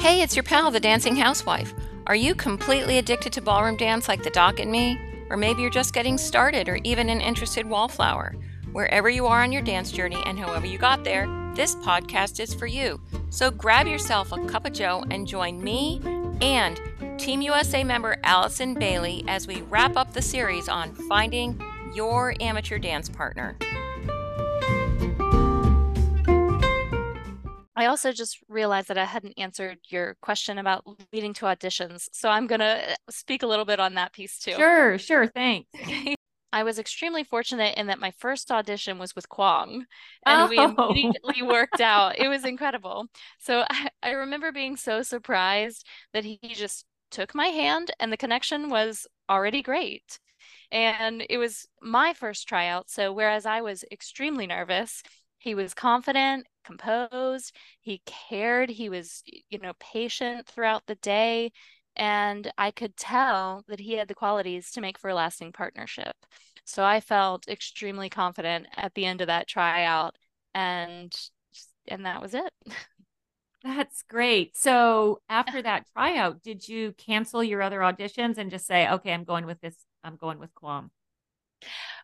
Hey, it's your pal, the Dancing Housewife. Are you completely addicted to ballroom dance like the doc and me? Or maybe you're just getting started or even an interested wallflower? Wherever you are on your dance journey and however you got there, this podcast is for you. So grab yourself a cup of joe and join me and Team USA member Allison Bailey as we wrap up the series on finding your amateur dance partner. I also just realized that I hadn't answered your question about leading to auditions. So I'm going to speak a little bit on that piece too. Sure, sure. Thanks. I was extremely fortunate in that my first audition was with Kwong and oh. we immediately worked out. It was incredible. So I, I remember being so surprised that he just took my hand and the connection was already great. And it was my first tryout. So whereas I was extremely nervous, he was confident, composed, he cared, he was, you know, patient throughout the day. And I could tell that he had the qualities to make for a lasting partnership. So I felt extremely confident at the end of that tryout and and that was it. That's great. So after that tryout, did you cancel your other auditions and just say, okay, I'm going with this, I'm going with Kwong?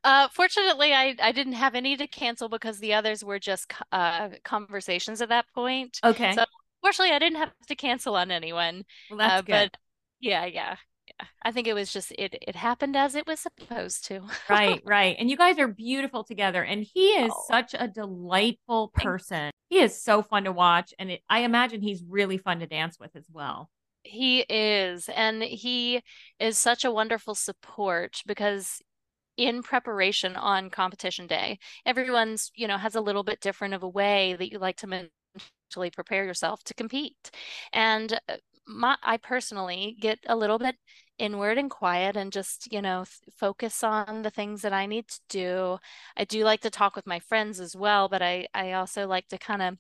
Uh, fortunately, I, I didn't have any to cancel because the others were just uh, conversations at that point. Okay. So fortunately, I didn't have to cancel on anyone. Well, that's uh, good. But yeah, yeah. Yeah. I think it was just it it happened as it was supposed to. right, right. And you guys are beautiful together and he is oh. such a delightful person. He is so fun to watch and it, I imagine he's really fun to dance with as well. He is and he is such a wonderful support because in preparation on competition day. Everyone's you know has a little bit different of a way that you like to mentally prepare yourself to compete. And uh, my I personally get a little bit inward and quiet and just you know focus on the things that I need to do. I do like to talk with my friends as well, but I I also like to kind of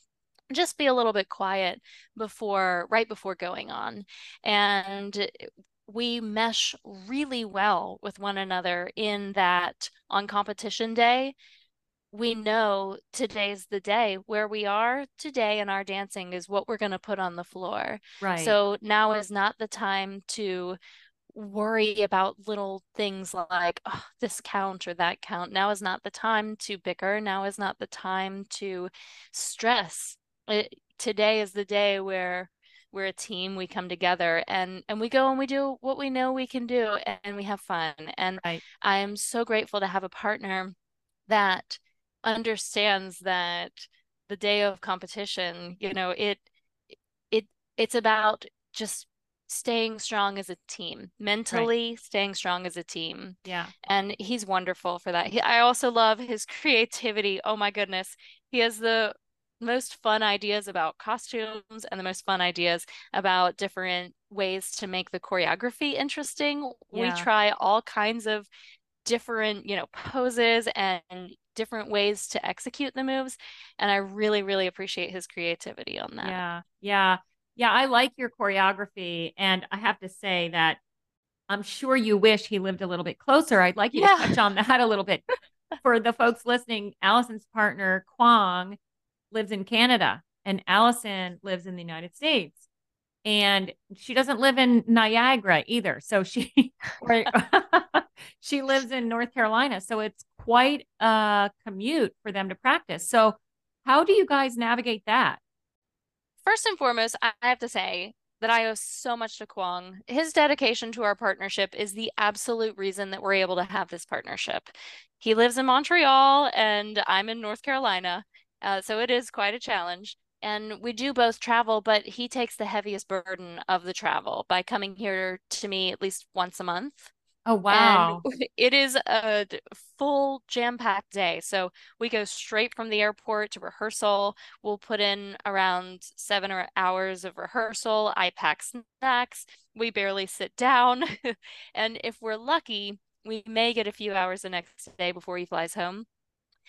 just be a little bit quiet before right before going on. And we mesh really well with one another in that on competition day we know today's the day where we are today in our dancing is what we're going to put on the floor. Right. So now is not the time to worry about little things like oh, this count or that count. Now is not the time to bicker. Now is not the time to stress. It, today is the day where we're a team we come together and and we go and we do what we know we can do and we have fun and right. i am so grateful to have a partner that understands that the day of competition you know it it it's about just staying strong as a team mentally right. staying strong as a team yeah and he's wonderful for that he, i also love his creativity oh my goodness he has the most fun ideas about costumes and the most fun ideas about different ways to make the choreography interesting yeah. we try all kinds of different you know poses and different ways to execute the moves and i really really appreciate his creativity on that yeah yeah yeah i like your choreography and i have to say that i'm sure you wish he lived a little bit closer i'd like you yeah. to touch on that a little bit for the folks listening allison's partner kwong lives in canada and allison lives in the united states and she doesn't live in Niagara either. So she she lives in North Carolina. So it's quite a commute for them to practice. So how do you guys navigate that? First and foremost, I have to say that I owe so much to Kwong. His dedication to our partnership is the absolute reason that we're able to have this partnership. He lives in Montreal and I'm in North Carolina. Uh, so it is quite a challenge and we do both travel but he takes the heaviest burden of the travel by coming here to me at least once a month. Oh wow. and it is a full jam-packed day. So we go straight from the airport to rehearsal. We'll put in around seven or hours of rehearsal. I pack snacks. We barely sit down. And if we're lucky we may get a few hours the next day before he flies home.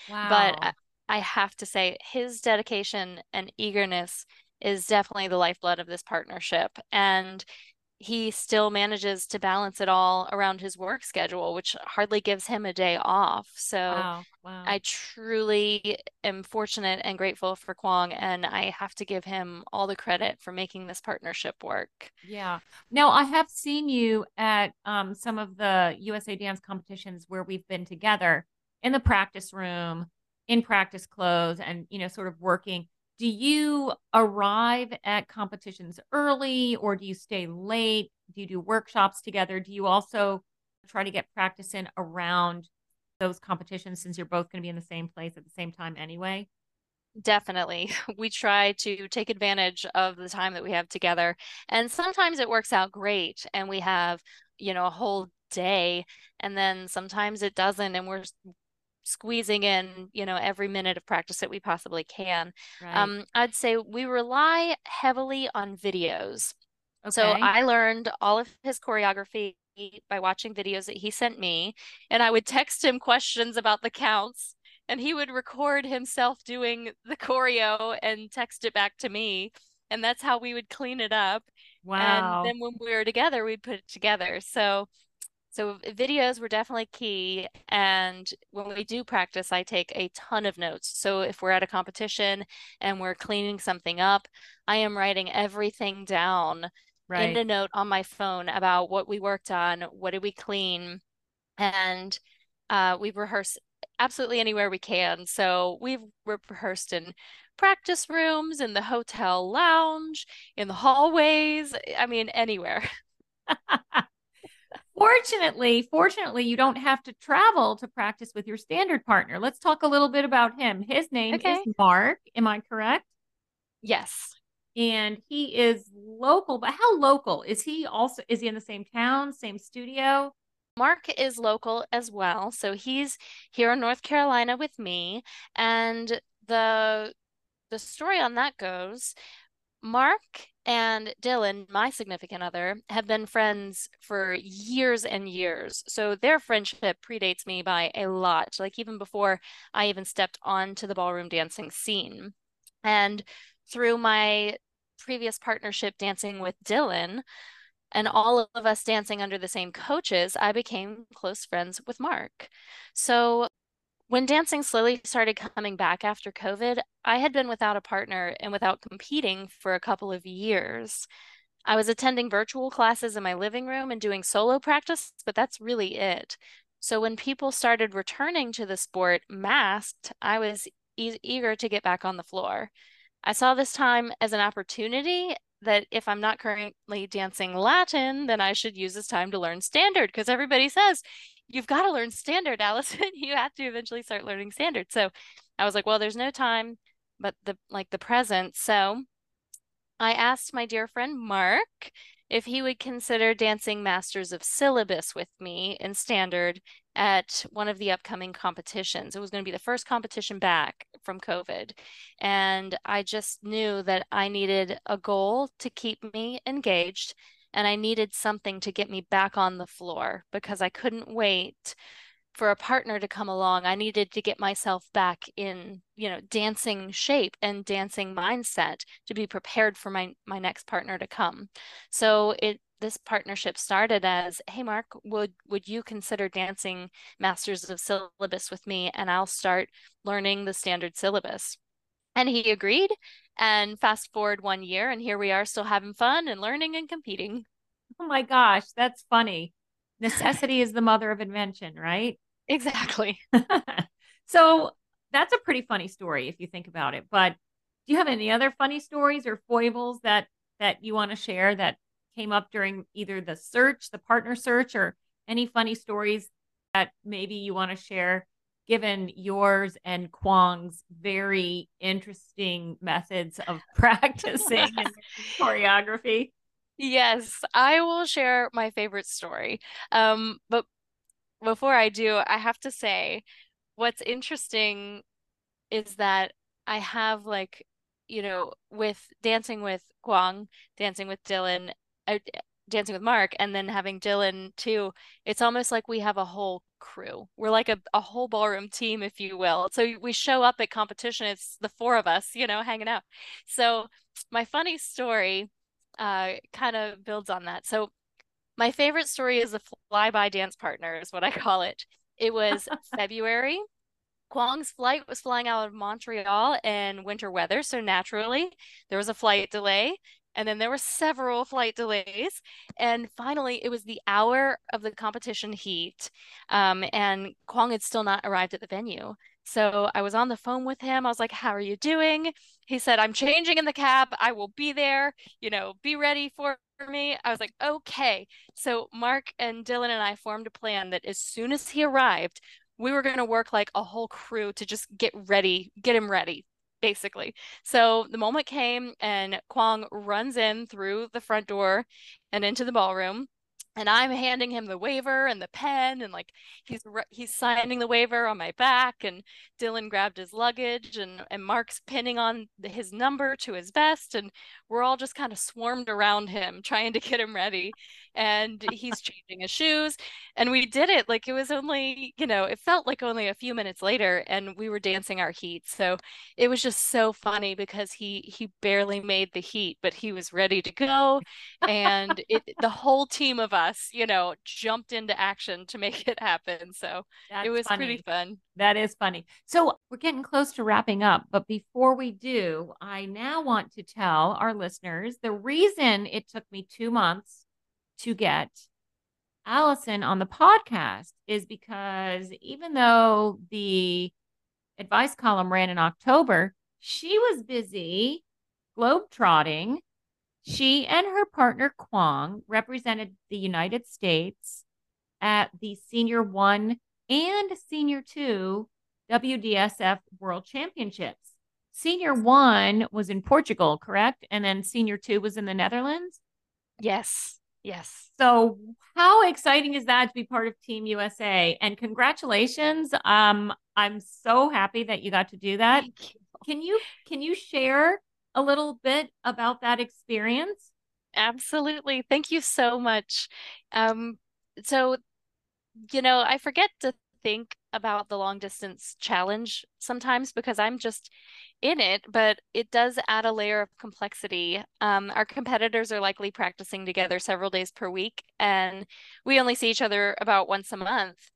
Wow. but I have to say his dedication and eagerness is definitely the lifeblood of this partnership. And he still manages to balance it all around his work schedule, which hardly gives him a day off. So wow, wow. I truly am fortunate and grateful for Kwong, and I have to give him all the credit for making this partnership work. Yeah. Now, I have seen you at um, some of the USA Dance competitions where we've been together in the practice room, in practice clothes, and, you know, sort of working do you arrive at competitions early or do you stay late? Do you do workshops together? Do you also try to get practice in around those competitions since you're both going to be in the same place at the same time anyway? Definitely. We try to take advantage of the time that we have together. And sometimes it works out great and we have, you know, a whole day. And then sometimes it doesn't. And we're squeezing in you know every minute of practice that we possibly can right. um, i'd say we rely heavily on videos okay. so i learned all of his choreography by watching videos that he sent me and i would text him questions about the counts and he would record himself doing the choreo and text it back to me and that's how we would clean it up wow and then when we were together we'd put it together so so videos were definitely key. And when we do practice, I take a ton of notes. So if we're at a competition and we're cleaning something up, I am writing everything down right. in a note on my phone about what we worked on, what did we clean, and uh, we rehearse absolutely anywhere we can. So we've rehearsed in practice rooms, in the hotel lounge, in the hallways. I mean, anywhere. Fortunately, fortunately, you don't have to travel to practice with your standard partner. Let's talk a little bit about him. His name okay. is Mark. Am I correct? Yes. And he is local, but how local is he also? Is he in the same town, same studio? Mark is local as well. So he's here in North Carolina with me. And the the story on that goes Mark and Dylan, my significant other, have been friends for years and years. So their friendship predates me by a lot, like even before I even stepped onto the ballroom dancing scene. And through my previous partnership dancing with Dylan, and all of us dancing under the same coaches, I became close friends with Mark. So when dancing slowly started coming back after COVID, I had been without a partner and without competing for a couple of years. I was attending virtual classes in my living room and doing solo practice, but that's really it. So when people started returning to the sport masked, I was e- eager to get back on the floor. I saw this time as an opportunity that if I'm not currently dancing Latin, then I should use this time to learn standard because everybody says you've got to learn standard, Allison. you have to eventually start learning standard. So I was like, well, there's no time but the like the present. So I asked my dear friend Mark if he would consider dancing masters of syllabus with me in standard at one of the upcoming competitions. It was going to be the first competition back from COVID. And I just knew that I needed a goal to keep me engaged and I needed something to get me back on the floor because I couldn't wait for a partner to come along. I needed to get myself back in, you know, dancing shape and dancing mindset to be prepared for my my next partner to come. So it this partnership started as, "Hey Mark, would would you consider dancing masters of syllabus with me and I'll start learning the standard syllabus." And he agreed. And fast forward one year, and here we are still having fun and learning and competing. Oh my gosh, that's funny. Necessity is the mother of invention, right? Exactly. so that's a pretty funny story if you think about it. But do you have any other funny stories or foibles that that you want to share that came up during either the search, the partner search, or any funny stories that maybe you want to share given yours and Kwong's very interesting methods of practicing choreography. Yes, I will share my favorite story. Um, but before I do, I have to say what's interesting is that I have like, you know, with dancing with Kwong, dancing with Dylan, uh, dancing with Mark, and then having Dylan too, it's almost like we have a whole crew. We're like a, a whole ballroom team, if you will. So we show up at competition, it's the four of us, you know, hanging out. So my funny story uh, kind of builds on that. So My favorite story is the flyby dance partner, is what I call it. It was February. Kwong's flight was flying out of Montreal in winter weather, so naturally there was a flight delay. And then there were several flight delays. And finally, it was the hour of the competition heat. Um, and Kwong had still not arrived at the venue. So I was on the phone with him. I was like, How are you doing? He said, I'm changing in the cab. I will be there. You know, be ready for me. I was like, Okay. So Mark and Dylan and I formed a plan that as soon as he arrived, we were going to work like a whole crew to just get ready, get him ready basically. So the moment came and Kwong runs in through the front door and into the ballroom and I'm handing him the waiver and the pen and like he's he's signing the waiver on my back and Dylan grabbed his luggage and and Mark's pinning on his number to his vest and we're all just kind of swarmed around him trying to get him ready and he's changing his shoes and we did it like it was only you know it felt like only a few minutes later and we were dancing our heat. So it was just so funny because he he barely made the heat but he was ready to go and it the whole team of us you know jumped into action to make it happen so That's it was funny. pretty fun that is funny so we're getting close to wrapping up but before we do i now want to tell our listeners the reason it took me two months to get Allison on the podcast is because even though the advice column ran in October, she was busy globetrotting. She and her partner Kwong represented the United States at the Senior One and Senior Two WDSF World Championships. Senior One was in Portugal, correct? And then Senior Two was in the Netherlands? Yes. Yes. So how exciting is that to be part of Team USA? And congratulations. Um, I'm so happy that you got to do that. You. Can you can you share a little bit about that experience? Absolutely. Thank you so much. Um, so you know, I forget to think about the long distance challenge sometimes because I'm just in it, but it does add a layer of complexity. Um, our competitors are likely practicing together several days per week, and we only see each other about once a month.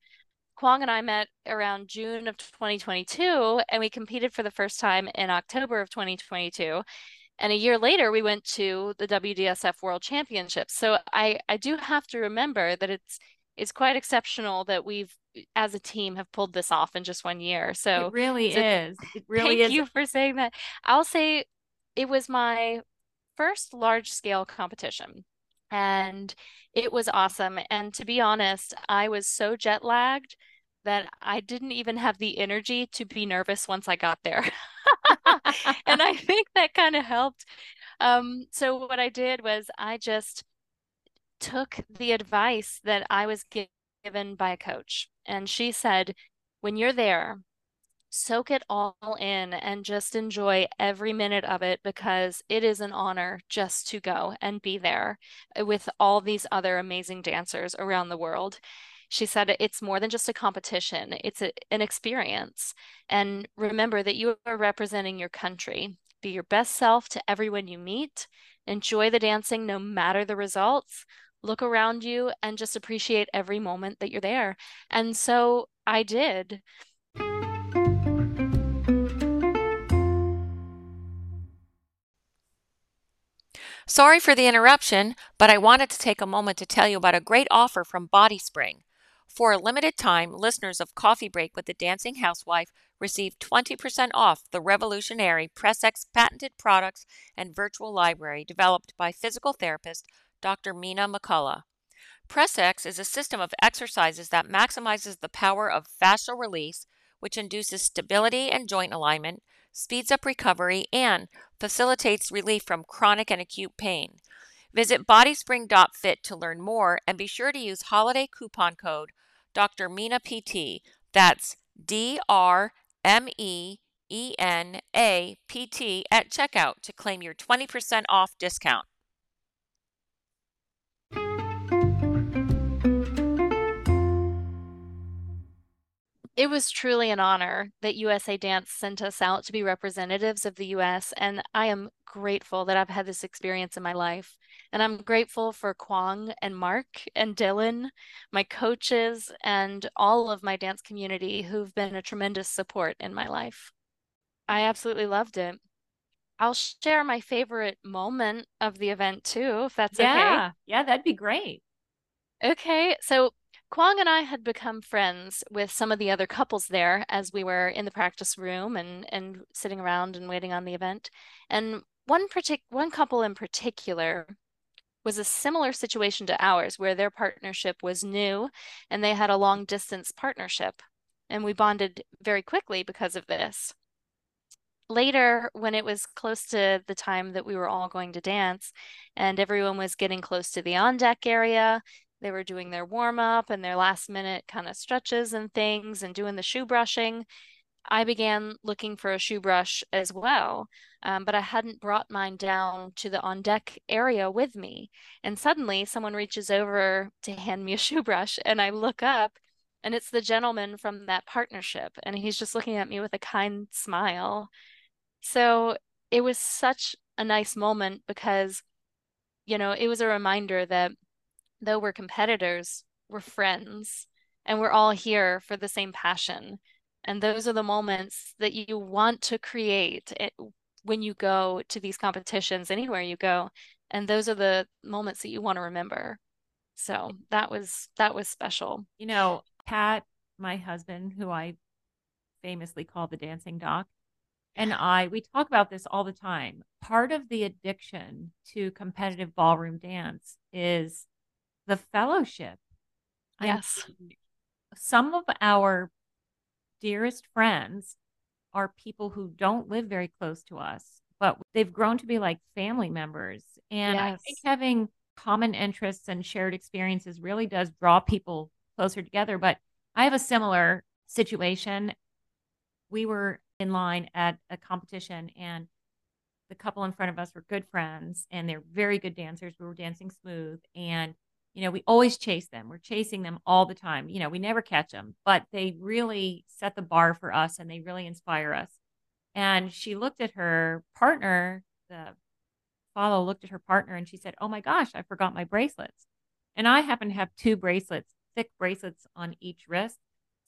Kwong and I met around June of 2022, and we competed for the first time in October of 2022. And a year later, we went to the WDSF World Championships. So I, I do have to remember that it's it's quite exceptional that we've as a team have pulled this off in just one year. So it really so is. It really thank is. you for saying that. I'll say it was my first large scale competition and it was awesome. And to be honest, I was so jet lagged that I didn't even have the energy to be nervous once I got there. and I think that kind of helped. Um, so what I did was I just took the advice that I was given by a coach. And she said, when you're there, soak it all in and just enjoy every minute of it because it is an honor just to go and be there with all these other amazing dancers around the world. She said it's more than just a competition, it's a, an experience. And remember that you are representing your country. Be your best self to everyone you meet. Enjoy the dancing no matter the results look around you and just appreciate every moment that you're there. And so I did. Sorry for the interruption, but I wanted to take a moment to tell you about a great offer from Body Spring. For a limited time, listeners of Coffee Break with the Dancing Housewife receive 20% off the revolutionary PressX patented products and virtual library developed by physical therapist Dr. Meena McCullough. PressX is a system of exercises that maximizes the power of fascial release, which induces stability and joint alignment, speeds up recovery, and facilitates relief from chronic and acute pain. Visit bodyspring.fit to learn more and be sure to use holiday coupon code Dr. Meena PT. That's D R M E E N A P T at checkout to claim your 20% off discount. It was truly an honor that USA Dance sent us out to be representatives of the US. And I am grateful that I've had this experience in my life. And I'm grateful for Kwong and Mark and Dylan, my coaches, and all of my dance community who've been a tremendous support in my life. I absolutely loved it. I'll share my favorite moment of the event too, if that's yeah. okay. Yeah, yeah, that'd be great. Okay, so Kwong and I had become friends with some of the other couples there as we were in the practice room and and sitting around and waiting on the event. And one partic- one couple in particular was a similar situation to ours where their partnership was new and they had a long distance partnership and we bonded very quickly because of this. Later, when it was close to the time that we were all going to dance and everyone was getting close to the on deck area, they were doing their warm up and their last minute kind of stretches and things and doing the shoe brushing. I began looking for a shoe brush as well, um, but I hadn't brought mine down to the on deck area with me. And suddenly someone reaches over to hand me a shoe brush, and I look up, and it's the gentleman from that partnership. And he's just looking at me with a kind smile. So it was such a nice moment because, you know, it was a reminder that though we're competitors, we're friends and we're all here for the same passion. And those are the moments that you want to create it, when you go to these competitions, anywhere you go. And those are the moments that you want to remember. So that was that was special. You know, Pat, my husband, who I famously call the dancing doc, and I we talk about this all the time. Part of the addiction to competitive ballroom dance is the fellowship. Yes. I mean, some of our dearest friends are people who don't live very close to us, but they've grown to be like family members. And yes. I think having common interests and shared experiences really does draw people closer together. But I have a similar situation. We were in line at a competition and the couple in front of us were good friends and they're very good dancers. We were dancing smooth and you know, we always chase them. We're chasing them all the time. You know, we never catch them, but they really set the bar for us and they really inspire us. And she looked at her partner, the follow looked at her partner and she said, Oh my gosh, I forgot my bracelets. And I happen to have two bracelets, thick bracelets on each wrist.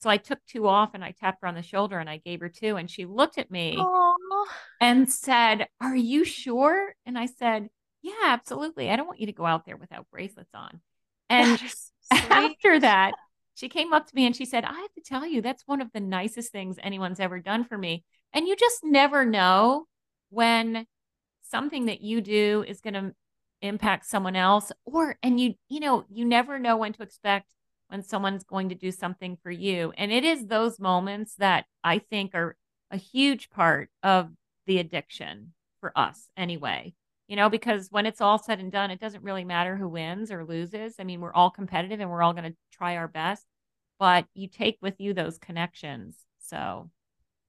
So I took two off and I tapped her on the shoulder and I gave her two. And she looked at me Aww. and said, Are you sure? And I said, Yeah, absolutely. I don't want you to go out there without bracelets on. And after that, she came up to me and she said, I have to tell you, that's one of the nicest things anyone's ever done for me. And you just never know when something that you do is going to impact someone else or and you you know you never know when to expect when someone's going to do something for you. And it is those moments that i think are a huge part of the addiction for us anyway you know, because when it's all said and done, it doesn't really matter who wins or loses. I mean, we're all competitive and we're all going to try our best, but you take with you those connections. So,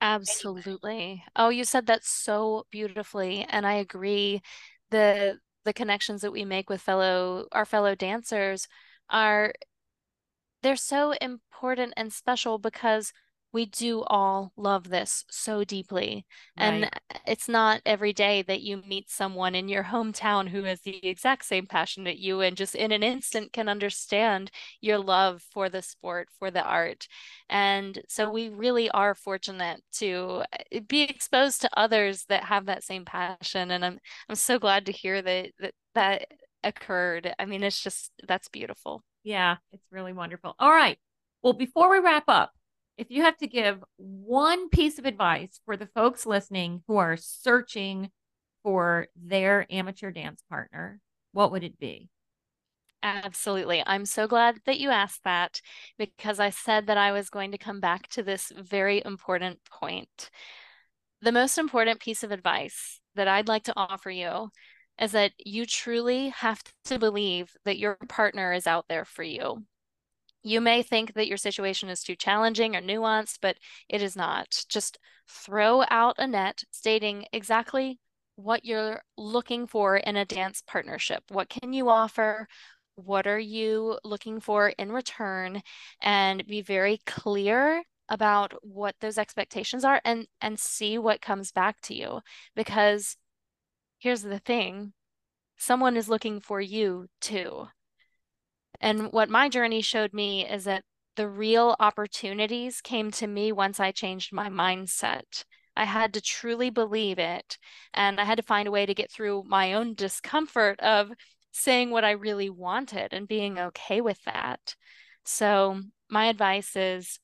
absolutely. Oh, you said that so beautifully, and I agree. The the connections that we make with fellow our fellow dancers are they're so important and special because we do all love this so deeply. Right. And it's not every day that you meet someone in your hometown who has the exact same passion that you and just in an instant can understand your love for the sport, for the art. And so we really are fortunate to eh, be exposed to others that have that same passion. And I'm I'm so glad to hear that that, that occurred. I mean, it's just that's beautiful. Yeah, it's really wonderful. All right. Well, before we wrap up, if you have to give one piece of advice for the folks listening who are searching for their amateur dance partner, what would it be? Absolutely. I'm so glad that you asked that because I said that I was going to come back to this very important point. The most important piece of advice that I'd like to offer you is that you truly have to believe that your partner is out there for you. You may think that your situation is too challenging or nuanced, but it is not. Just throw out a net stating exactly what you're looking for in a dance partnership. What can you offer? What are you looking for in return? And be very clear about what those expectations are and and see what comes back to you because here's the thing someone is looking for you too and what my journey showed me is that the real opportunities came to me once I changed my mindset. I had to truly believe it. And I had to find a way to get through my own discomfort of saying what I really wanted and being okay with that. So, my advice is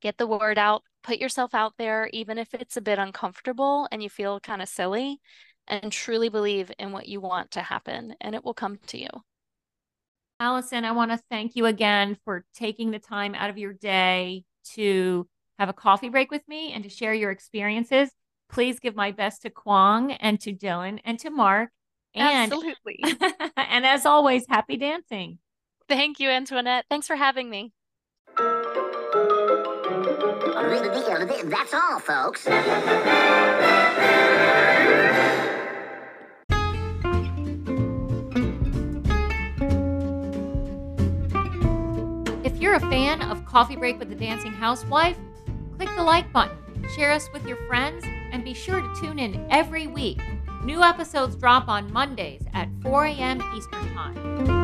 get the word out, put yourself out there, even if it's a bit uncomfortable and you feel kind of silly, and truly believe in what you want to happen, and it will come to you. Allison, I want to thank you again for taking the time out of your day to have a coffee break with me and to share your experiences. Please give my best to Kwong and to Dylan and to Mark. And, Absolutely. and as always, happy dancing. Thank you, Antoinette. Thanks for having me. That's all, folks. You're a fan of Coffee Break with the Dancing Housewife, click the like button, share us with your friends, and be sure to tune in every week. New episodes drop on Mondays at 4 a.m. Eastern Time.